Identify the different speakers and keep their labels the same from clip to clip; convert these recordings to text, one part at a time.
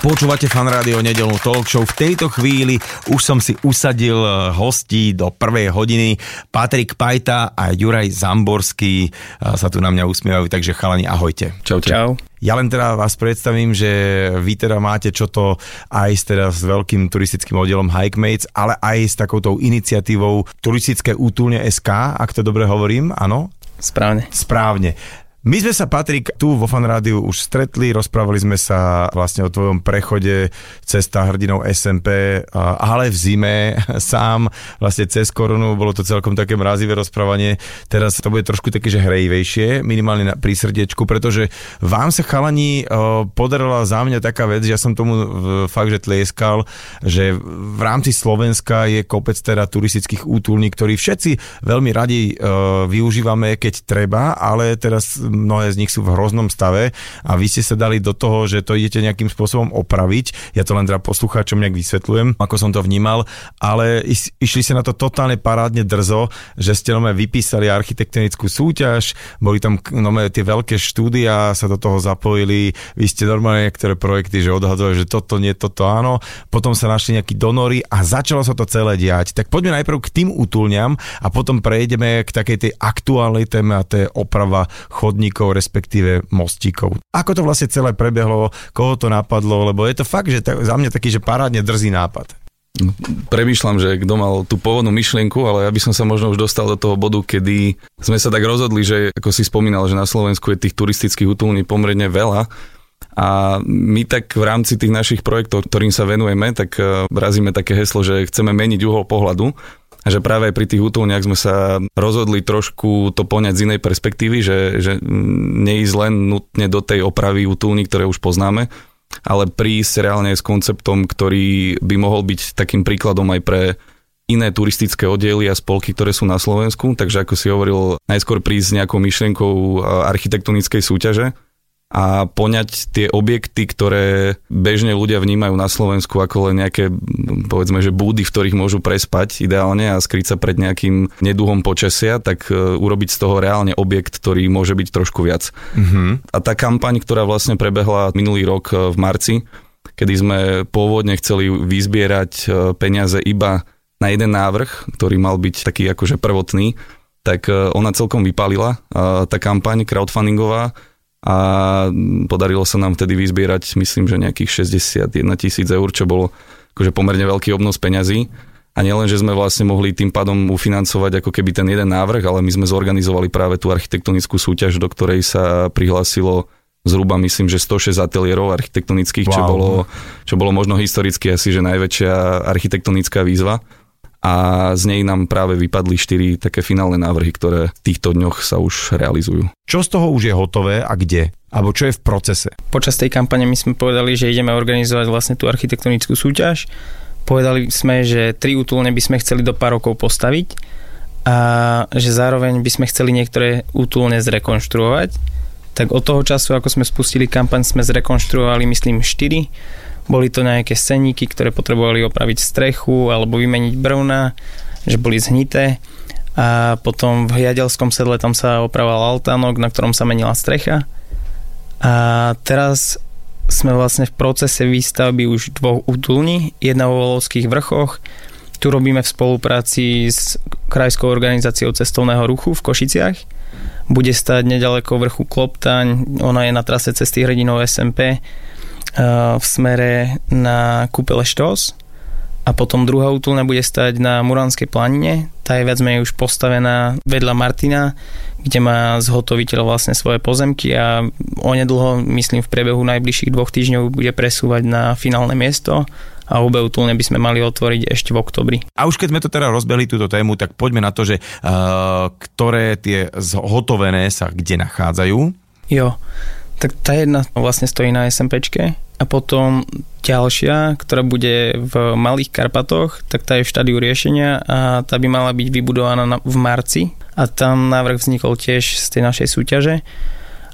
Speaker 1: Počúvate fan rádio nedelnú talk show. V tejto chvíli už som si usadil eh, hostí do prvej hodiny. Patrik Pajta a Juraj Zamborský eh, sa tu na mňa usmievajú, takže chalani, ahojte.
Speaker 2: Čaute. Čau.
Speaker 1: Ja len teda vás predstavím, že vy teda máte čo to aj s, teda s veľkým turistickým oddielom Hikemates, ale aj s takoutou iniciatívou Turistické útulne SK, ak to dobre hovorím, áno?
Speaker 2: Správne.
Speaker 1: Správne. My sme sa, Patrik, tu vo Fan Rádiu už stretli, rozprávali sme sa vlastne o tvojom prechode cesta hrdinou SMP, ale v zime sám, vlastne cez korunu, bolo to celkom také mrazivé rozprávanie. Teraz to bude trošku také, že hrejivejšie, minimálne na, pri srdiečku, pretože vám sa chalani podarila za mňa taká vec, že ja som tomu fakt, že tlieskal, že v rámci Slovenska je kopec teda turistických útulní, ktorí všetci veľmi radi využívame, keď treba, ale teraz mnohé z nich sú v hroznom stave a vy ste sa dali do toho, že to idete nejakým spôsobom opraviť. Ja to len teda poslucháčom nejak vysvetľujem, ako som to vnímal, ale iš, išli ste na to totálne parádne drzo, že ste nome vypísali architektonickú súťaž, boli tam nome tie veľké štúdia, sa do toho zapojili, vy ste normálne niektoré projekty, že odhadovali, že toto nie, toto áno, potom sa našli nejakí donory a začalo sa to celé diať. Tak poďme najprv k tým útulňam a potom prejdeme k takej tej aktuálnej téme a to je oprava chodníkov, respektíve mostíkov. Ako to vlastne celé prebehlo, koho to napadlo, lebo je to fakt, že za mňa taký, že parádne drzý nápad.
Speaker 2: Premýšľam, že kto mal tú pôvodnú myšlienku, ale ja by som sa možno už dostal do toho bodu, kedy sme sa tak rozhodli, že ako si spomínal, že na Slovensku je tých turistických útulní pomerne veľa a my tak v rámci tých našich projektov, ktorým sa venujeme, tak eh, razíme také heslo, že chceme meniť uhol pohľadu že práve aj pri tých útulniach sme sa rozhodli trošku to poňať z inej perspektívy, že, že neísť len nutne do tej opravy útulní, ktoré už poznáme, ale prísť reálne s konceptom, ktorý by mohol byť takým príkladom aj pre iné turistické oddiely a spolky, ktoré sú na Slovensku. Takže ako si hovoril, najskôr prísť s nejakou myšlienkou architektonickej súťaže, a poňať tie objekty, ktoré bežne ľudia vnímajú na Slovensku ako len nejaké, povedzme, že búdy, v ktorých môžu prespať ideálne a skryť sa pred nejakým neduhom počasia, tak e, urobiť z toho reálne objekt, ktorý môže byť trošku viac. Mm-hmm. A tá kampaň, ktorá vlastne prebehla minulý rok e, v marci, kedy sme pôvodne chceli vyzbierať e, peniaze iba na jeden návrh, ktorý mal byť taký akože prvotný, tak ona celkom vypálila, tá kampaň crowdfundingová, a podarilo sa nám vtedy vyzbierať, myslím, že nejakých 61 tisíc eur, čo bolo akože pomerne veľký obnos peňazí. A nielen, že sme vlastne mohli tým pádom ufinancovať ako keby ten jeden návrh, ale my sme zorganizovali práve tú architektonickú súťaž, do ktorej sa prihlásilo zhruba myslím, že 106 ateliérov architektonických, wow. čo, bolo, čo bolo možno historicky asi, že najväčšia architektonická výzva a z nej nám práve vypadli štyri také finálne návrhy, ktoré v týchto dňoch sa už realizujú.
Speaker 1: Čo z toho už je hotové a kde? Alebo čo je v procese?
Speaker 3: Počas tej kampane my sme povedali, že ideme organizovať vlastne tú architektonickú súťaž. Povedali sme, že tri útulne by sme chceli do pár rokov postaviť a že zároveň by sme chceli niektoré útulne zrekonštruovať. Tak od toho času, ako sme spustili kampaň, sme zrekonštruovali, myslím, 4 boli to nejaké sceníky, ktoré potrebovali opraviť strechu alebo vymeniť brvna, že boli zhnité. A potom v Jadelskom sedle tam sa opravoval altánok, na ktorom sa menila strecha. A teraz sme vlastne v procese výstavby už dvoch útulní, jedna vo Volovských vrchoch, tu robíme v spolupráci s Krajskou organizáciou cestovného ruchu v Košiciach. Bude stať nedaleko vrchu Kloptaň, ona je na trase cesty hrdinov SMP v smere na kúpele Štos a potom druhá útulňa bude stať na Muránskej planine. Tá je viac menej už postavená vedľa Martina, kde má zhotoviteľ vlastne svoje pozemky a onedlho, myslím v priebehu najbližších dvoch týždňov bude presúvať na finálne miesto a obe útulne by sme mali otvoriť ešte v oktobri.
Speaker 1: A už keď sme to teda rozbehli túto tému, tak poďme na to, že uh, ktoré tie zhotovené sa kde nachádzajú.
Speaker 3: Jo, tak tá jedna vlastne stojí na SMPčke a potom ďalšia, ktorá bude v Malých Karpatoch, tak tá je v štádiu riešenia a tá by mala byť vybudovaná v marci a tam návrh vznikol tiež z tej našej súťaže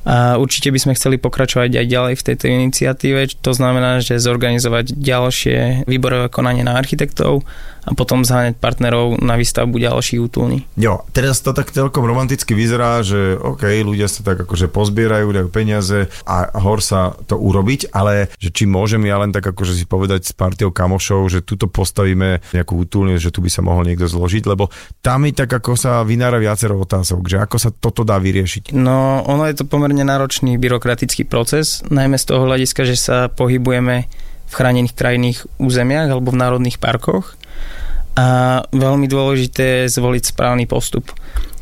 Speaker 3: A určite by sme chceli pokračovať aj ďalej v tejto iniciatíve. To znamená, že zorganizovať ďalšie výborové konanie na architektov a potom zháňať partnerov na výstavbu ďalších útulní.
Speaker 1: Jo, teraz to tak celkom romanticky vyzerá, že OK, ľudia sa tak akože pozbierajú, dajú peniaze a hor sa to urobiť, ale že či môžem ja len tak akože si povedať s partiou kamošov, že tuto postavíme nejakú útulňu, že tu by sa mohol niekto zložiť, lebo tam mi tak ako sa vynára viacero otázok, že ako sa toto dá vyriešiť.
Speaker 3: No, ono je to pomerne náročný byrokratický proces, najmä z toho hľadiska, že sa pohybujeme v chránených krajných územiach alebo v národných parkoch a veľmi dôležité je zvoliť správny postup.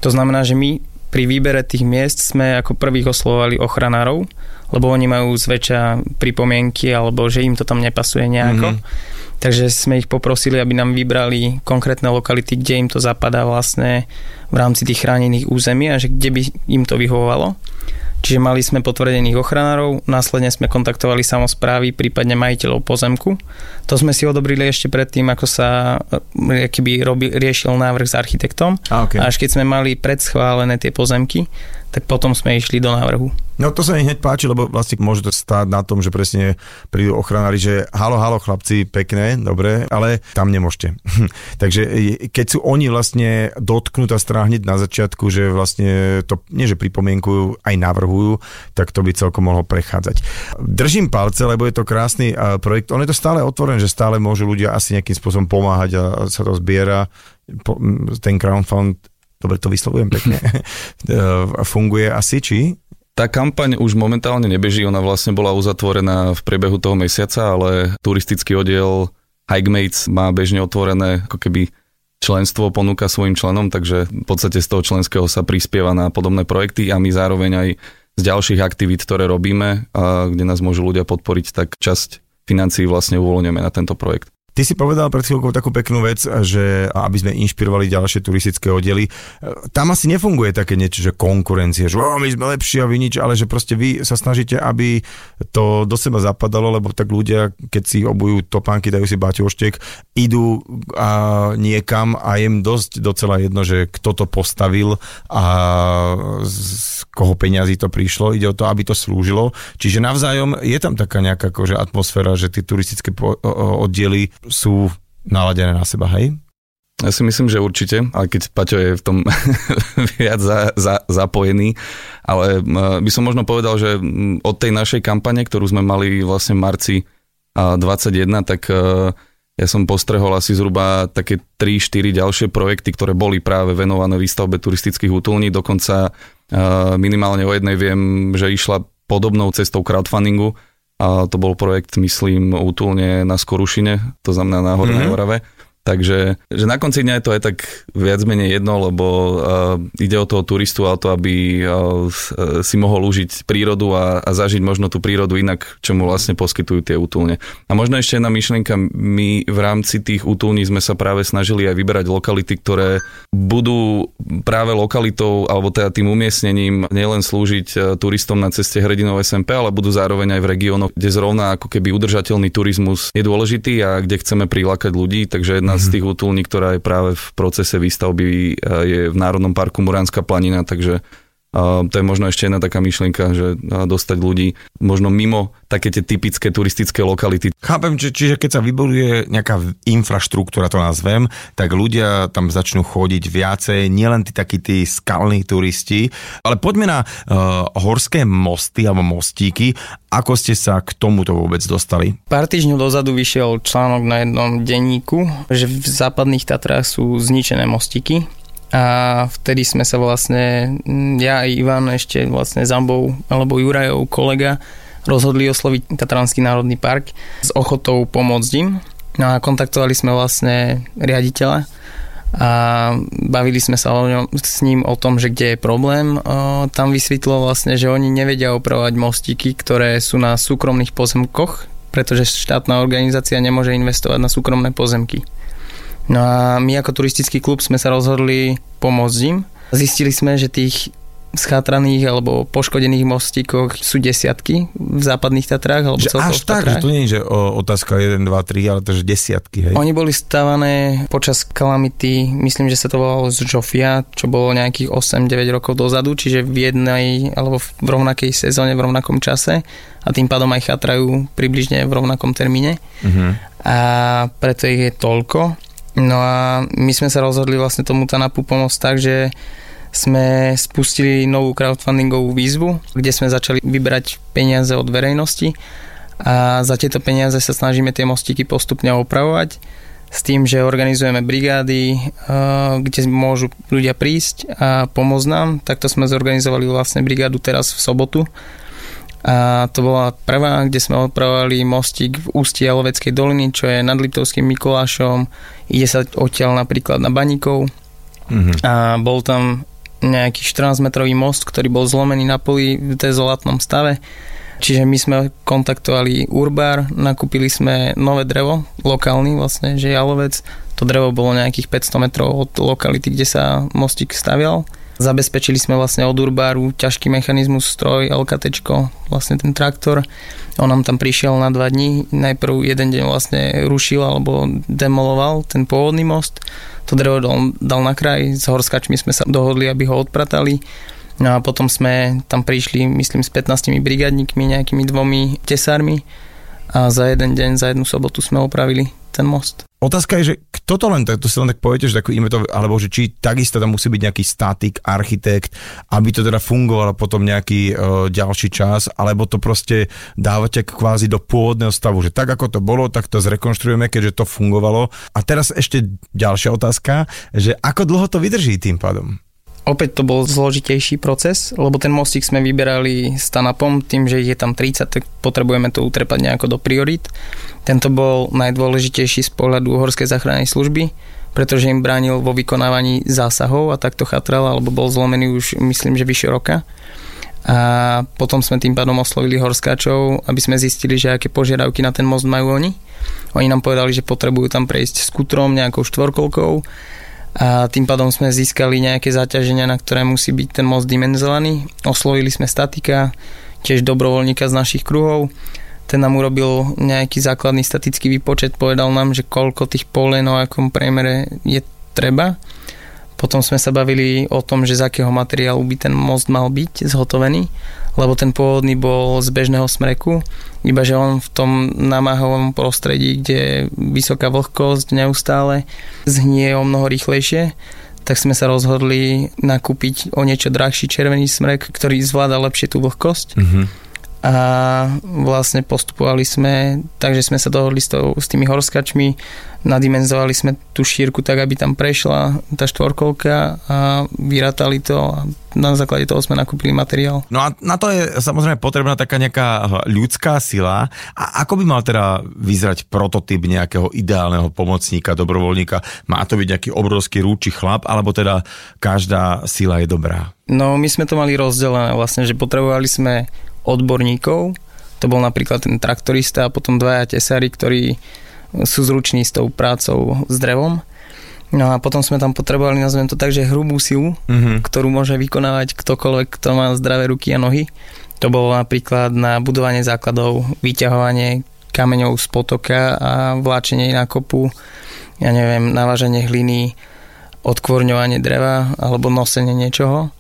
Speaker 3: To znamená, že my pri výbere tých miest sme ako prvých oslovovali ochranárov, lebo oni majú zväčša pripomienky alebo že im to tam nepasuje nejako. Mm-hmm. Takže sme ich poprosili, aby nám vybrali konkrétne lokality, kde im to zapadá vlastne v rámci tých chránených území a že kde by im to vyhovovalo. Čiže mali sme potvrdených ochranárov, následne sme kontaktovali samozprávy, prípadne majiteľov pozemku. To sme si odobrili ešte predtým, ako sa e, keby robil, riešil návrh s architektom.
Speaker 1: A, okay.
Speaker 3: a až keď sme mali predschválené tie pozemky, tak potom sme išli do návrhu.
Speaker 1: No to sa mi hneď páči, lebo vlastne môže to stáť na tom, že presne prídu ochranári, že halo, halo chlapci, pekné, dobre, ale tam nemôžete. Takže keď sú oni vlastne dotknutá strana hneď na začiatku, že vlastne to nie, že pripomienkujú, aj navrhujú, tak to by celkom mohlo prechádzať. Držím palce, lebo je to krásny projekt. On je to stále otvorené, že stále môžu ľudia asi nejakým spôsobom pomáhať a sa to zbiera. Ten crowdfund dobre to vyslovujem pekne, funguje asi, či?
Speaker 2: Tá kampaň už momentálne nebeží, ona vlastne bola uzatvorená v priebehu toho mesiaca, ale turistický oddiel Hikemates má bežne otvorené ako keby členstvo ponúka svojim členom, takže v podstate z toho členského sa prispieva na podobné projekty a my zároveň aj z ďalších aktivít, ktoré robíme, a kde nás môžu ľudia podporiť, tak časť financií vlastne uvoľňujeme na tento projekt.
Speaker 1: Ty si povedal pred chvíľkou takú peknú vec, že aby sme inšpirovali ďalšie turistické oddely. Tam asi nefunguje také niečo, že konkurencie, že my sme lepší a vy nič, ale že proste vy sa snažíte, aby to do seba zapadalo, lebo tak ľudia, keď si obujú topánky, dajú si baťoštek, idú a niekam a im dosť docela jedno, že kto to postavil a z koho peňazí to prišlo. Ide o to, aby to slúžilo. Čiže navzájom je tam taká nejaká akože atmosféra, že tie turistické oddiely sú naladené na seba, hej?
Speaker 2: Ja si myslím, že určite, ale keď Paťo je v tom viac za, za, zapojený, ale by som možno povedal, že od tej našej kampane, ktorú sme mali vlastne v marci 21, tak e, ja som postrehol asi zhruba také 3-4 ďalšie projekty, ktoré boli práve venované výstavbe turistických útulní, dokonca e, minimálne o jednej viem, že išla podobnou cestou crowdfundingu, a to bol projekt, myslím, útulne na Skorušine, to znamená na Hornej mm-hmm. Orave. Takže že na konci dňa je to aj tak viac menej jedno, lebo uh, ide o toho turistu a o to, aby uh, si mohol užiť prírodu a, a zažiť možno tú prírodu inak, čo mu vlastne poskytujú tie útulne. A možno ešte jedna myšlienka, my v rámci tých útulní sme sa práve snažili aj vyberať lokality, ktoré budú práve lokalitou alebo teda tým umiestnením nielen slúžiť uh, turistom na ceste hrdinov SMP, ale budú zároveň aj v regiónoch, kde zrovna ako keby udržateľný turizmus je dôležitý a kde chceme prilákať ľudí, takže jedna z tých útulní, ktorá je práve v procese výstavby, je v Národnom parku Muránska planina, takže a to je možno ešte jedna taká myšlienka, že dostať ľudí možno mimo také tie typické turistické lokality.
Speaker 1: Chápem, či, čiže keď sa vybuduje nejaká infraštruktúra, to nazvem, tak ľudia tam začnú chodiť viacej, nielen tí takí tí skalní turisti, ale poďme na uh, horské mosty alebo mostíky. Ako ste sa k tomuto vôbec dostali?
Speaker 3: Pár týždňov dozadu vyšiel článok na jednom denníku, že v západných Tatrách sú zničené mostíky a vtedy sme sa vlastne, ja a Ivan ešte vlastne Zambou alebo Jurajov kolega rozhodli osloviť Tatranský národný park s ochotou pomôcť im. No a kontaktovali sme vlastne riaditeľa a bavili sme sa s ním o tom, že kde je problém. Tam vysvetlo vlastne, že oni nevedia opravovať mostíky, ktoré sú na súkromných pozemkoch, pretože štátna organizácia nemôže investovať na súkromné pozemky. No a my ako turistický klub sme sa rozhodli pomôcť im. Zistili sme, že tých schátraných alebo poškodených mostíkoch sú desiatky v západných Tatrách alebo
Speaker 1: Že až tak, že to nie je že otázka 1, 2, 3, ale to že desiatky, hej?
Speaker 3: Oni boli stavané počas kalamity, myslím, že sa to volalo z Jofia, čo bolo nejakých 8-9 rokov dozadu, čiže v jednej alebo v rovnakej sezóne, v rovnakom čase a tým pádom aj chatrajú približne v rovnakom termíne
Speaker 1: Uh-huh.
Speaker 3: a preto ich je toľko. No a my sme sa rozhodli vlastne tomu TANAPu pomôcť tak, že sme spustili novú crowdfundingovú výzvu, kde sme začali vyberať peniaze od verejnosti a za tieto peniaze sa snažíme tie mostíky postupne opravovať s tým, že organizujeme brigády, eh, kde môžu ľudia prísť a pomôcť nám. Takto sme zorganizovali vlastne brigádu teraz v sobotu a to bola prvá, kde sme opravovali mostík v ústí Jaloveckej doliny, čo je nad Liptovským Mikulášom. Ide sa odtiaľ napríklad na Baníkov
Speaker 1: Uh-huh.
Speaker 3: a bol tam nejaký 14-metrový most, ktorý bol zlomený na poli v dezolátnom stave. Čiže my sme kontaktovali Urbar, nakúpili sme nové drevo, lokálny vlastne, že Jalovec. To drevo bolo nejakých 500 metrov od lokality, kde sa mostík stavial. Zabezpečili sme vlastne od Urbaru ťažký mechanizmus, stroj, LKT, vlastne ten traktor. On nám tam prišiel na dva dní. Najprv jeden deň vlastne rušil alebo demoloval ten pôvodný most. To drevo dal, dal na kraj, s horskačmi sme sa dohodli, aby ho odpratali. No a potom sme tam prišli, myslím, s 15 brigadníkmi, nejakými dvomi tesármi a za jeden deň, za jednu sobotu sme opravili ten most.
Speaker 1: Otázka je, že kto to len, tak to si len tak poviete, že takú ime to, alebo že či takisto tam musí byť nejaký statik, architekt, aby to teda fungovalo potom nejaký e, ďalší čas, alebo to proste dávate kvázi do pôvodného stavu, že tak ako to bolo, tak to zrekonštruujeme, keďže to fungovalo. A teraz ešte ďalšia otázka, že ako dlho to vydrží tým pádom?
Speaker 3: Opäť to bol zložitejší proces, lebo ten mostík sme vyberali s TANAPom, tým, že ich je tam 30, tak potrebujeme to utrepať nejako do priorit. Tento bol najdôležitejší z pohľadu horskej záchrannej služby, pretože im bránil vo vykonávaní zásahov a takto chatral, alebo bol zlomený už myslím, že vyše roka. A potom sme tým pádom oslovili horskáčov, aby sme zistili, že aké požiadavky na ten most majú oni. Oni nám povedali, že potrebujú tam prejsť skutrom, nejakou štvorkolkou a tým pádom sme získali nejaké zaťaženia, na ktoré musí byť ten most dimenzovaný. Oslovili sme statika, tiež dobrovoľníka z našich kruhov. Ten nám urobil nejaký základný statický výpočet, povedal nám, že koľko tých polenov, akom priemere je treba. Potom sme sa bavili o tom, že z akého materiálu by ten most mal byť zhotovený, lebo ten pôvodný bol z bežného smreku, iba že on v tom namáhavom prostredí, kde je vysoká vlhkosť neustále, zhnie o mnoho rýchlejšie, tak sme sa rozhodli nakúpiť o niečo drahší červený smrek, ktorý zvláda lepšie tú vlhkosť.
Speaker 1: Uh-huh.
Speaker 3: A vlastne postupovali sme, takže sme sa dohodli s, tou, s tými horskačmi, nadimenzovali sme tú šírku tak, aby tam prešla tá štvorkolka a vyratali to a na základe toho sme nakúpili materiál.
Speaker 1: No a na to je samozrejme potrebná taká nejaká ľudská sila. A ako by mal teda vyzerať prototyp nejakého ideálneho pomocníka, dobrovoľníka? Má to byť nejaký obrovský rúči chlap, alebo teda každá sila je dobrá?
Speaker 3: No my sme to mali rozdelené vlastne, že potrebovali sme odborníkov, to bol napríklad ten traktorista a potom dvaja tesári, ktorí sú zruční s tou prácou s drevom. No a potom sme tam potrebovali, nazvem to tak, že hrubú silu,
Speaker 1: Mhm.
Speaker 3: ktorú môže vykonávať ktokoľvek, kto má zdravé ruky a nohy. To bolo napríklad na budovanie základov, vyťahovanie kameňov z potoka a vláčenie na kopu, ja neviem, naváženie hliny, odkvorňovanie dreva alebo nosenie niečoho.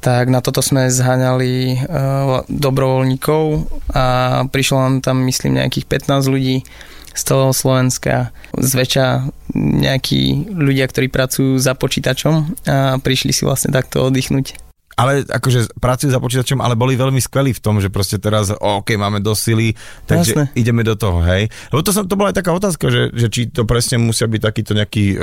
Speaker 3: Tak na toto sme zháňali uh, dobrovoľníkov a prišlo nám tam, myslím, nejakých 15 ľudí z celého Slovenska. Zväčša nejakí ľudia, ktorí pracujú za počítačom a prišli si vlastne takto oddychnúť.
Speaker 1: Ale akože pracujú za počítačom, ale boli veľmi skvelí v tom, že proste teraz, OK, máme dosť sily, takže
Speaker 3: Jasné.
Speaker 1: ideme do toho, hej. Lebo to, som, to bola aj taká otázka, že, že či to presne musia byť takýto nejaký uh,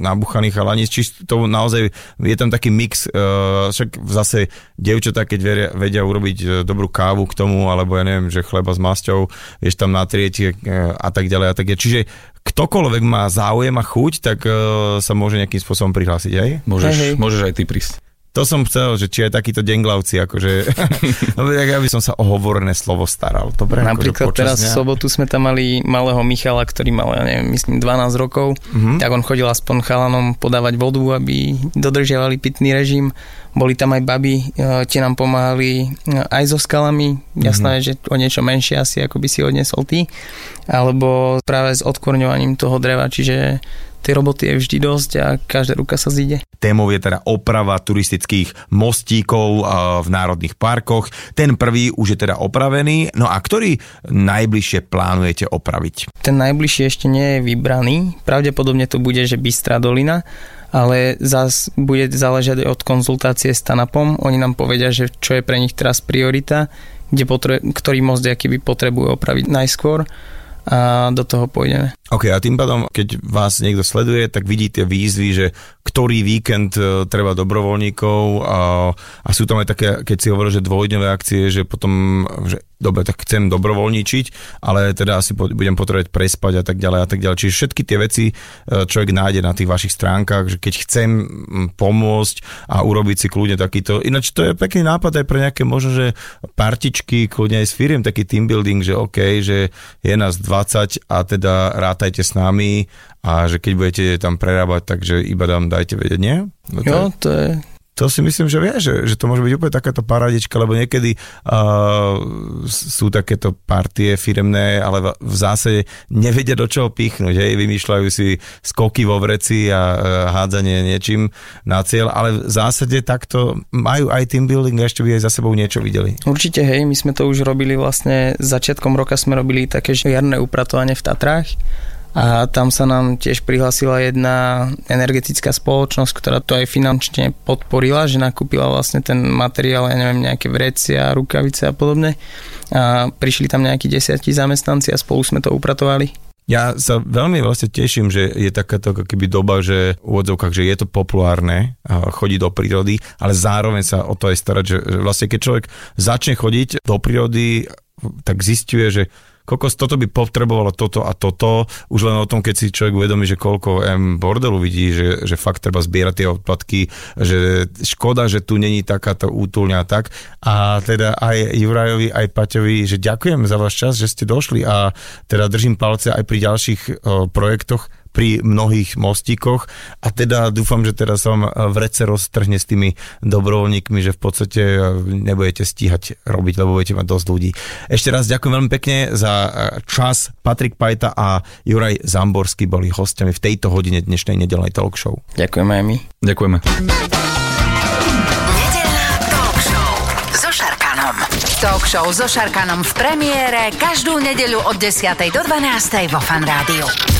Speaker 1: nabuchaný chalani, či to naozaj je tam taký mix, uh, však zase dievčatá, keď veria, vedia urobiť uh, dobrú kávu k tomu, alebo ja neviem, že chleba s masťou, vieš tam natrieť uh, a tak ďalej a tak ďalej. Čiže ktokoľvek má záujem a chuť, tak uh, sa môže nejakým spôsobom prihlásiť, hej?
Speaker 2: Môžeš,
Speaker 3: Hej, hej.
Speaker 2: môžeš aj ty prísť.
Speaker 1: To som chcel, že či aj takýto denglavci, akože, no, tak ja by som sa o hovorené slovo staral. Dobre,
Speaker 3: Napríklad
Speaker 1: akože
Speaker 3: teraz v sobotu sme tam mali malého Michala, ktorý mal, ja neviem, myslím 12 rokov,
Speaker 1: Mhm.
Speaker 3: tak on chodil aspoň chalanom podávať vodu, aby dodržiavali pitný režim. Boli tam aj baby, e, tie nám pomáhali e, aj so skalami, jasné, mm-hmm. že o niečo menšie asi, ako by si odnesol ty, alebo práve s odkorňovaním toho dreva, čiže tej roboty je vždy dosť a každá ruka sa zíde.
Speaker 1: Témou je teda oprava turistických mostíkov v národných parkoch. Ten prvý už je teda opravený, no a ktorý najbližšie plánujete opraviť?
Speaker 3: Ten najbližšie ešte nie je vybraný, pravdepodobne to bude, že Bystrá dolina, ale zás bude záležať od konzultácie s TANAPom. Oni nám povedia, že čo je pre nich teraz priorita, kde potre- ktorý most by potrebujú opraviť najskôr a do toho pôjdeme.
Speaker 1: OK, a tým pádom, keď vás niekto sleduje, tak vidí tie výzvy, že ktorý víkend e, treba dobrovoľníkov a, a sú tam aj také, keď si hovoril, že dvojdňové akcie, že potom, že dobre, tak chcem dobrovoľníčiť, ale teda asi budem potrebovať prespať a tak ďalej a tak ďalej. Čiže všetky tie veci e, človek nájde na tých vašich stránkach, že keď chcem pomôcť a urobiť si kľudne takýto, ináč to je pekný nápad aj pre nejaké možno, že partičky, kľudne aj s firiem, taký team building, že OK, že je nás 20 a teda rátajte s nami a že keď budete tam prerábať, takže iba dám dajte vedieť, nie?
Speaker 3: No to jo, to je,
Speaker 1: to si myslím, že vie, že, že to môže byť úplne takáto paradička, lebo niekedy uh, sú takéto partie firemné, ale v zásade nevedia do čoho pichnúť, hej, vymýšľajú si skoky vo vreci a uh, hádzanie niečím na cieľ, ale v zásade takto majú aj team building ešte by aj za sebou niečo videli.
Speaker 3: Určite, hej, my sme to už robili vlastne, začiatkom roka sme robili také jarné upratovanie v Tatrách a tam sa nám tiež prihlasila jedna energetická spoločnosť, ktorá to aj finančne podporila, že nakúpila vlastne ten materiál, ja neviem, nejaké vrecia, rukavice a podobne. A prišli tam nejakí desiatí zamestnanci a spolu sme to upratovali.
Speaker 1: Ja sa veľmi vlastne teším, že je takáto keby doba, že v úvodzovkách, že je to populárne chodiť do prírody, ale zároveň sa o to aj starať, že vlastne keď človek začne chodiť do prírody, tak zistuje, že kokos, toto by potrebovalo toto a toto, už len o tom, keď si človek uvedomí, že koľko M bordelu vidí, že, že fakt treba zbierať tie odpadky, že škoda, že tu není takáto útulňa a tak. A teda aj Jurajovi, aj Paťovi, že ďakujem za váš čas, že ste došli a teda držím palce aj pri ďalších o, projektoch pri mnohých mostíkoch a teda dúfam, že teraz sa vám vrece roztrhne s tými dobrovoľníkmi, že v podstate nebudete stíhať robiť, lebo budete mať dosť ľudí. Ešte raz ďakujem veľmi pekne za čas. Patrik Pajta a Juraj Zamborský boli hostiami v tejto hodine dnešnej nedelnej talk show.
Speaker 3: Ďakujeme aj my.
Speaker 2: Ďakujeme.
Speaker 4: talk show so Šarkanom. Talk show so Šarkanom v premiére každú nedeľu od 10. do 12. vo Fan Rádiu.